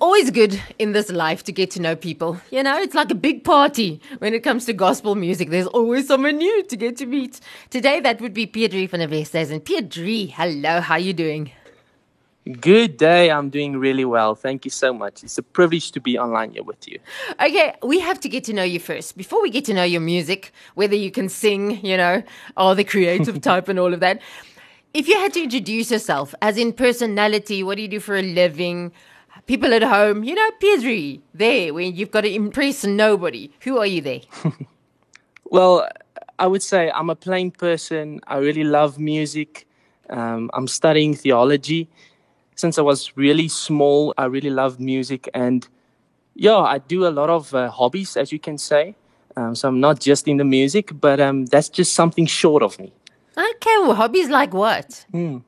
Always good in this life to get to know people. You know, it's like a big party when it comes to gospel music. There's always someone new to get to meet. Today, that would be Pedri van der Westhuizen. And Pedri, hello, how are you doing? Good day. I'm doing really well. Thank you so much. It's a privilege to be online here with you. Okay, we have to get to know you first. Before we get to know your music, whether you can sing, you know, or the creative type and all of that. If you had to introduce yourself, as in personality, what do you do for a living? People at home, you know, Pedri, there, when you've got to impress nobody. Who are you there? well, I would say I'm a plain person. I really love music. Um, I'm studying theology. Since I was really small, I really loved music. And yeah, I do a lot of uh, hobbies, as you can say. Um, so I'm not just in the music, but um, that's just something short of me. Okay, well, hobbies like what? Mm.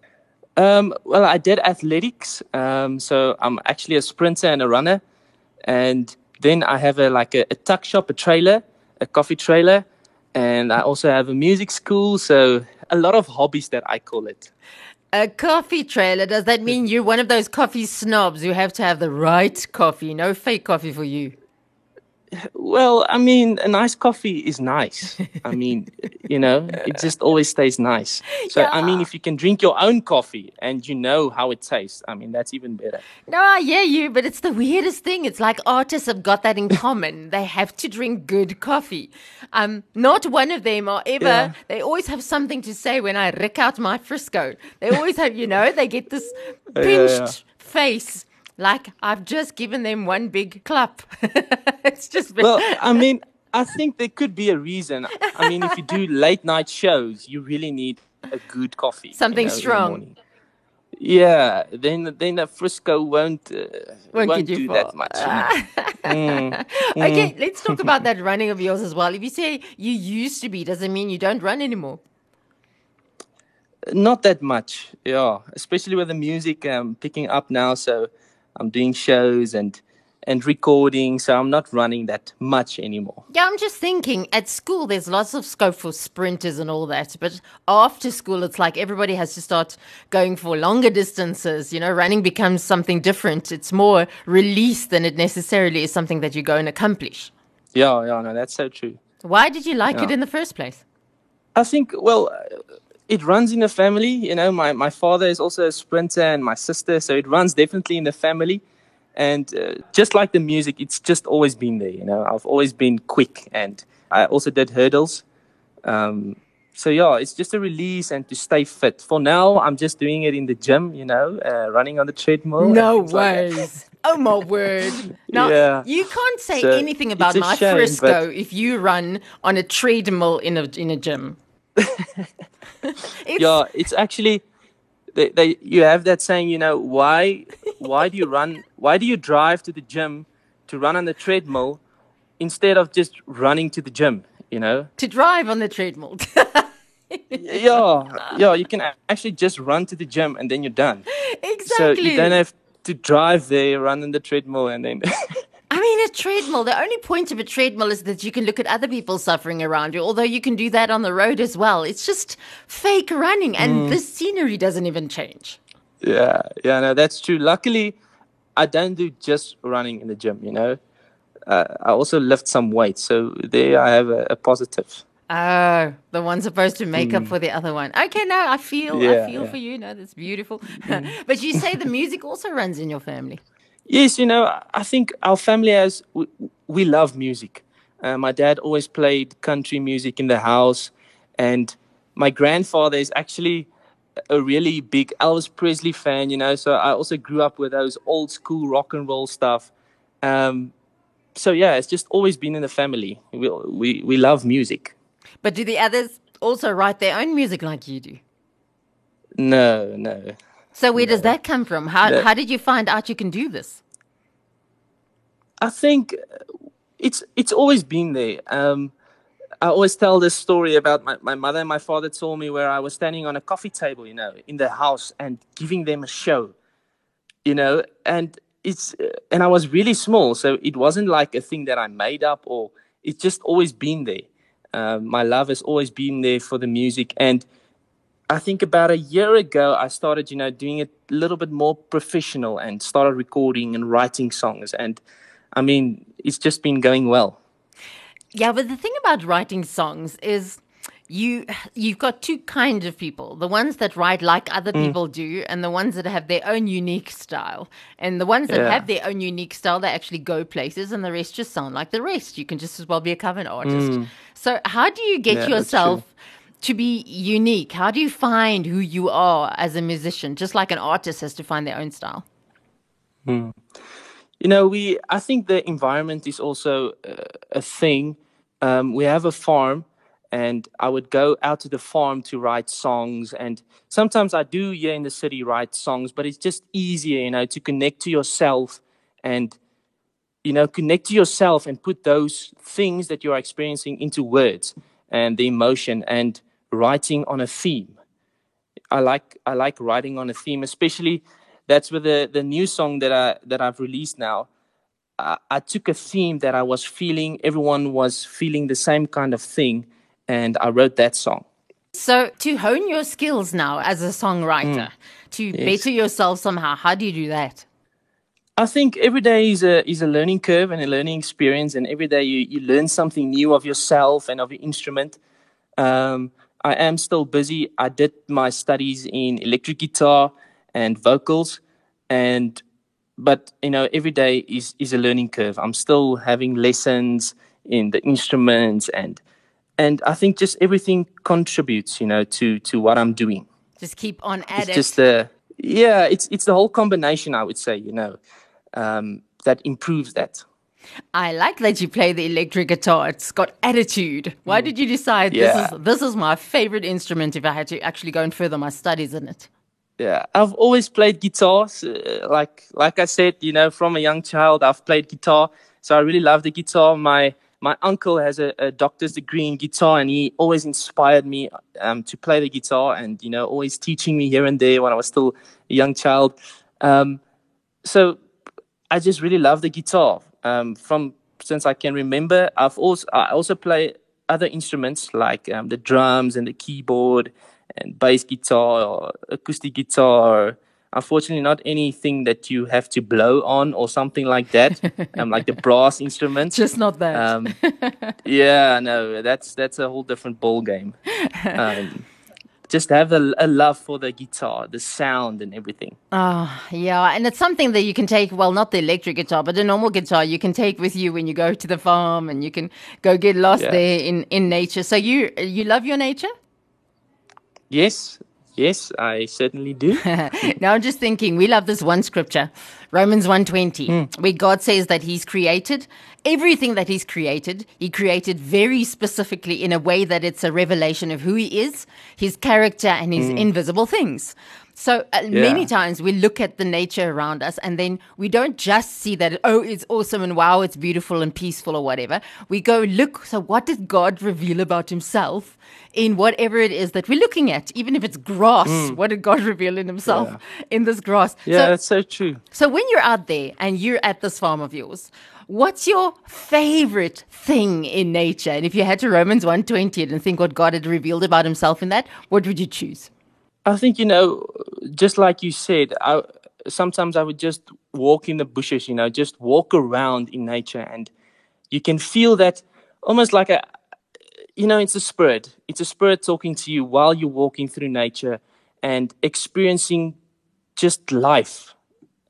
Um, well, I did athletics. Um, so I'm actually a sprinter and a runner. And then I have a like a, a tuck shop, a trailer, a coffee trailer, and I also have a music school. So a lot of hobbies that I call it. A coffee trailer. Does that mean you're one of those coffee snobs who have to have the right coffee, no fake coffee for you? Well, I mean, a nice coffee is nice. I mean, you know, it just always stays nice. So, yeah. I mean, if you can drink your own coffee and you know how it tastes, I mean, that's even better. No, I hear you, but it's the weirdest thing. It's like artists have got that in common. they have to drink good coffee. Um, not one of them are ever, yeah. they always have something to say when I rick out my Frisco. They always have, you know, they get this pinched yeah, face like I've just given them one big clap. it's just been... well, I mean, I think there could be a reason. I mean, if you do late night shows, you really need a good coffee, something you know, strong. Yeah, then then the Frisco won't uh, won't, won't do far. that much. mm, mm. Okay, let's talk about that running of yours as well. If you say you used to be, does it mean you don't run anymore? Not that much, yeah. Especially with the music um, picking up now, so I'm doing shows and and recording, so I'm not running that much anymore. Yeah, I'm just thinking at school there's lots of scope for sprinters and all that, but after school it's like everybody has to start going for longer distances. You know, running becomes something different. It's more release than it necessarily is something that you go and accomplish. Yeah, yeah, no, that's so true. Why did you like yeah. it in the first place? I think, well, it runs in the family. You know, my, my father is also a sprinter and my sister, so it runs definitely in the family. And uh, just like the music, it's just always been there. You know, I've always been quick, and I also did hurdles. Um, so yeah, it's just a release and to stay fit. For now, I'm just doing it in the gym. You know, uh, running on the treadmill. No ways. Like oh my word! Now yeah. you can't say so anything about my shame, Frisco if you run on a treadmill in a in a gym. it's... Yeah, it's actually they, they you have that saying, you know, why why do you run why do you drive to the gym to run on the treadmill instead of just running to the gym, you know? To drive on the treadmill. yeah, yeah, you can actually just run to the gym and then you're done. Exactly. So you don't have to drive there, run on the treadmill, and then I mean, a treadmill, the only point of a treadmill is that you can look at other people suffering around you, although you can do that on the road as well. It's just fake running, and mm. the scenery doesn't even change. Yeah, yeah, no, that's true. Luckily, I don't do just running in the gym, you know. Uh, I also lift some weight, so there I have a, a positive. Oh, the one supposed to make mm. up for the other one. Okay, no, I feel, yeah, I feel yeah. for you. No, that's beautiful. Mm. but you say the music also runs in your family. Yes, you know, I think our family has, we, we love music. Uh, my dad always played country music in the house, and my grandfather is actually a really big Elvis Presley fan, you know, so I also grew up with those old school rock and roll stuff. Um, so yeah, it's just always been in the family. We, we, we love music. But do the others also write their own music like you do? No, no. So where does that come from? How that, how did you find out you can do this? I think it's it's always been there. Um, I always tell this story about my, my mother and my father told me where I was standing on a coffee table, you know, in the house and giving them a show, you know, and it's and I was really small, so it wasn't like a thing that I made up or it's just always been there. Um, my love has always been there for the music and I think about a year ago, I started, you know, doing it a little bit more professional and started recording and writing songs. And I mean, it's just been going well. Yeah, but the thing about writing songs is you you've got two kind of people the ones that write like other mm. people do and the ones that have their own unique style and the ones that yeah. have their own unique style they actually go places and the rest just sound like the rest you can just as well be a cover artist mm. so how do you get yeah, yourself to be unique? How do you find who you are as a musician? Just like an artist has to find their own style. Mm. you know we i think the environment is also uh, a thing. Um, we have a farm and I would go out to the farm to write songs. And sometimes I do here in the city write songs, but it's just easier, you know, to connect to yourself and, you know, connect to yourself and put those things that you're experiencing into words and the emotion. And writing on a theme. I like I like writing on a theme, especially that's with the the new song that I that I've released now. I, I took a theme that I was feeling, everyone was feeling the same kind of thing and I wrote that song. So, to hone your skills now as a songwriter, mm. to yes. better yourself somehow, how do you do that? I think every day is a is a learning curve and a learning experience, and every day you, you learn something new of yourself and of your instrument. Um, I am still busy. I did my studies in electric guitar and vocals, and but you know every day is is a learning curve. I'm still having lessons in the instruments and and I think just everything contributes, you know, to to what I'm doing. Just keep on at it's it. Just the yeah, it's it's the whole combination. I would say, you know, um, that improves that. I like that you play the electric guitar. It's got attitude. Why mm. did you decide yeah. this is this is my favorite instrument? If I had to actually go and further my studies in it. Yeah, I've always played guitars. Uh, like like I said, you know, from a young child, I've played guitar. So I really love the guitar. My my uncle has a, a, doctor's degree in guitar and he always inspired me um, to play the guitar and you know always teaching me here and there when i was still a young child um, so i just really love the guitar um, from since i can remember i've also i also play other instruments like um, the drums and the keyboard and bass guitar or acoustic guitar. Unfortunately not anything that you have to blow on or something like that um, like the brass instruments. just not that. Um, yeah no that's that's a whole different ball game um, just have a, a, love for the guitar the sound and everything. Oh yeah and it's something that you can take well not the electric guitar but the normal guitar you can take with you when you go to the farm and you can go get lost yeah. there in in nature. So you you love your nature? Yes Yes, I certainly do. now I'm just thinking, we love this one scripture, Romans 120, mm. where God says that he's created everything that he's created. He created very specifically in a way that it's a revelation of who he is, his character and his mm. invisible things. So uh, yeah. many times we look at the nature around us and then we don't just see that, oh, it's awesome and wow, it's beautiful and peaceful or whatever. We go, look, so what did God reveal about himself in whatever it is that we're looking at? Even if it's grass, mm. what did God reveal in himself yeah. in this grass? Yeah, so, that's so true. So when you're out there and you're at this farm of yours, What's your favorite thing in nature? And if you had to Romans 120 and think what God had revealed about himself in that, what would you choose? I think you know, just like you said, I sometimes I would just walk in the bushes, you know, just walk around in nature, and you can feel that almost like a, you know, it's a spirit. It's a spirit talking to you while you're walking through nature and experiencing just life.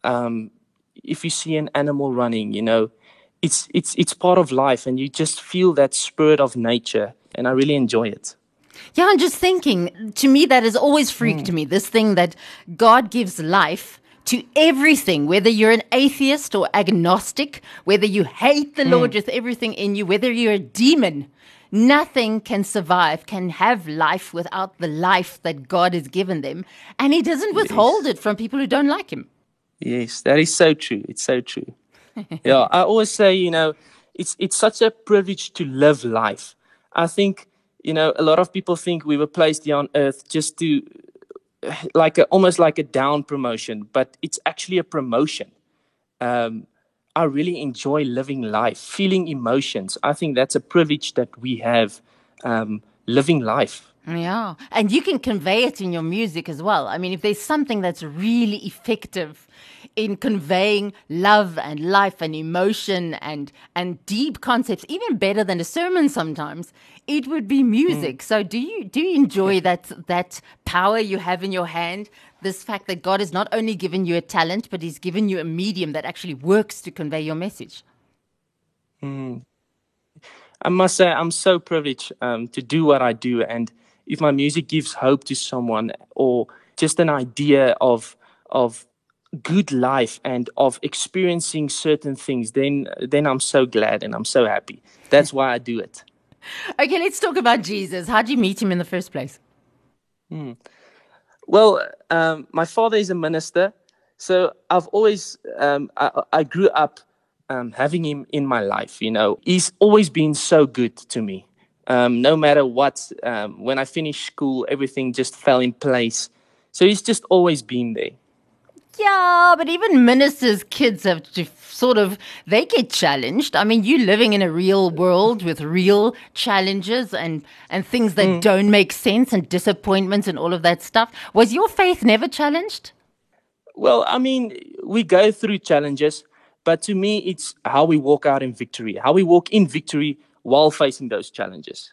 Um, if you see an animal running, you know, it's it's it's part of life, and you just feel that spirit of nature, and I really enjoy it. Yeah, I'm just thinking, to me, that has always freaked mm. me this thing that God gives life to everything, whether you're an atheist or agnostic, whether you hate the mm. Lord with everything in you, whether you're a demon. Nothing can survive, can have life without the life that God has given them. And He doesn't withhold yes. it from people who don't like Him. Yes, that is so true. It's so true. yeah, I always say, you know, it's it's such a privilege to live life. I think you know, a lot of people think we were placed here on earth just to, like, a, almost like a down promotion, but it's actually a promotion. Um, I really enjoy living life, feeling emotions. I think that's a privilege that we have, um, living life. Yeah. And you can convey it in your music as well. I mean, if there's something that's really effective in conveying love and life and emotion and and deep concepts, even better than a sermon sometimes, it would be music. Mm. So do you do you enjoy that that power you have in your hand? This fact that God has not only given you a talent, but He's given you a medium that actually works to convey your message. Mm. I must say, I'm so privileged um, to do what I do, and if my music gives hope to someone or just an idea of of good life and of experiencing certain things, then then I'm so glad and I'm so happy. That's why I do it. Okay, let's talk about Jesus. How did you meet him in the first place? Hmm. Well, um, my father is a minister, so I've always um, I, I, grew up um, having him in my life. You know, he's always been so good to me um, no matter what. Um, when I finished school, everything just fell in place. So he's just always been there. Yeah, but even ministers' kids have to sort of they get challenged. I mean, you living in a real world with real challenges and and things that mm. don't make sense and disappointments and all of that stuff. Was your faith never challenged? Well, I mean, we go through challenges, but to me, it's how we walk out in victory. How we walk in victory while facing those challenges.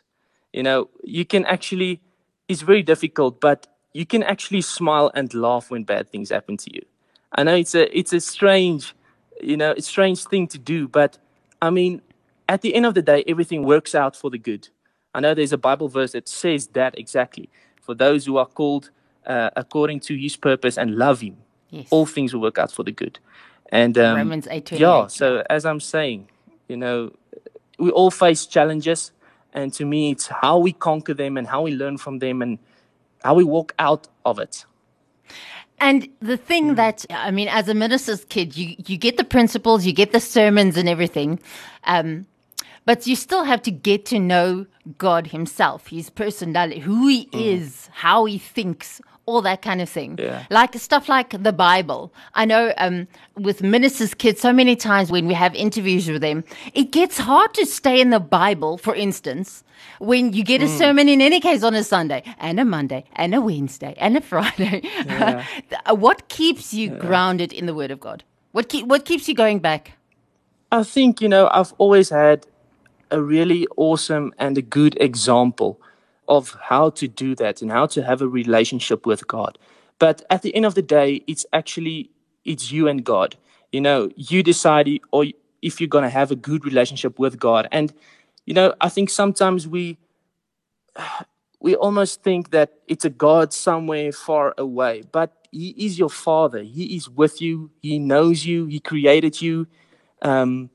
You know, you can actually, it's very difficult, but you can actually smile and laugh when bad things happen to you. I know it's a, it's a strange, you know, it's a strange thing to do, but I mean, at the end of the day, everything works out for the good. I know there's a Bible verse that says that exactly. For those who are called uh, according to his purpose and love him, yes. all things will work out for the good. And um, Romans 8 Yeah, so as I'm saying, you know, we all face challenges and to me it's how we conquer them and how we learn from them and how we walk out of it. And the thing that I mean, as a minister's kid, you you get the principles, you get the sermons and everything, um, but you still have to get to know God Himself, His personality, who He mm. is, how He thinks, all that kind of thing. Yeah. Like stuff like the Bible. I know um, with ministers' kids, so many times when we have interviews with them, it gets hard to stay in the Bible, for instance, when you get a mm. sermon in any case on a Sunday and a Monday and a Wednesday and a Friday. Yeah. what keeps you yeah. grounded in the Word of God? What, keep, what keeps you going back? I think, you know, I've always had a really awesome and a good example of how to do that and how to have a relationship with God. But at the end of the day, it's actually it's you and God. You know, you decide or if you're going to have a good relationship with God. And you know, I think sometimes we we almost think that it's a God somewhere far away, but He is your Father. He is with you. He knows you. He created you. Um,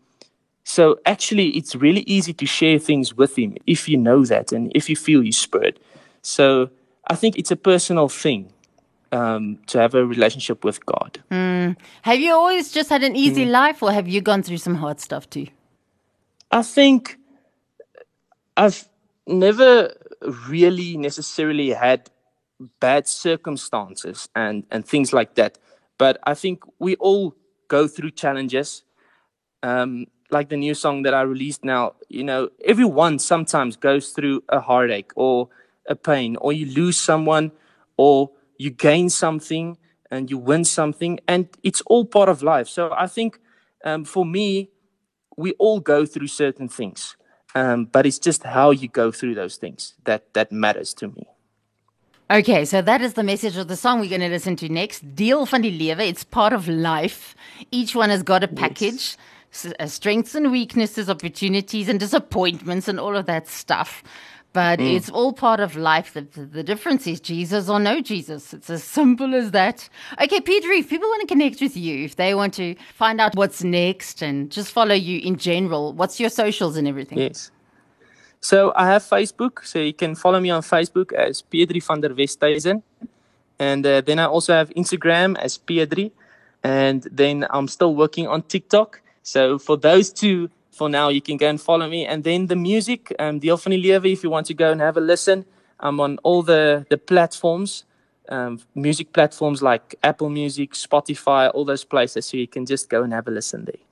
so actually, it's really easy to share things with him if you know that and if you feel his spirit. So I think it's a personal thing um, to have a relationship with God. Mm. Have you always just had an easy mm. life, or have you gone through some hard stuff too? I think I've never really necessarily had bad circumstances and, and things like that. But I think we all go through challenges. Um, like the new song that I released now, you know, everyone sometimes goes through a heartache or a pain, or you lose someone, or you gain something and you win something, and it's all part of life. So I think um, for me, we all go through certain things, um, but it's just how you go through those things that that matters to me. Okay, so that is the message of the song we're going to listen to next. Deel van die lewe, it's part of life. Each one has got a package. Yes. Uh, strengths and weaknesses, opportunities and disappointments, and all of that stuff. But mm. it's all part of life. The, the, difference is Jesus or no Jesus. It's as simple as that. Okay, Peter, if people want to connect with you, if they want to find out what's next and just follow you in general, what's your socials and everything? Yes. So I have Facebook. So you can follow me on Facebook as Pedri van der Westhuizen. And uh, then I also have Instagram as Pedri. And then I'm still working on TikTok. So for those two, for now, you can go and follow me. And then the music, um, the van Lewe, if you want to go and have a listen, I'm on all the, the platforms, um, music platforms like Apple Music, Spotify, all those places. So you can just go and have a listen there.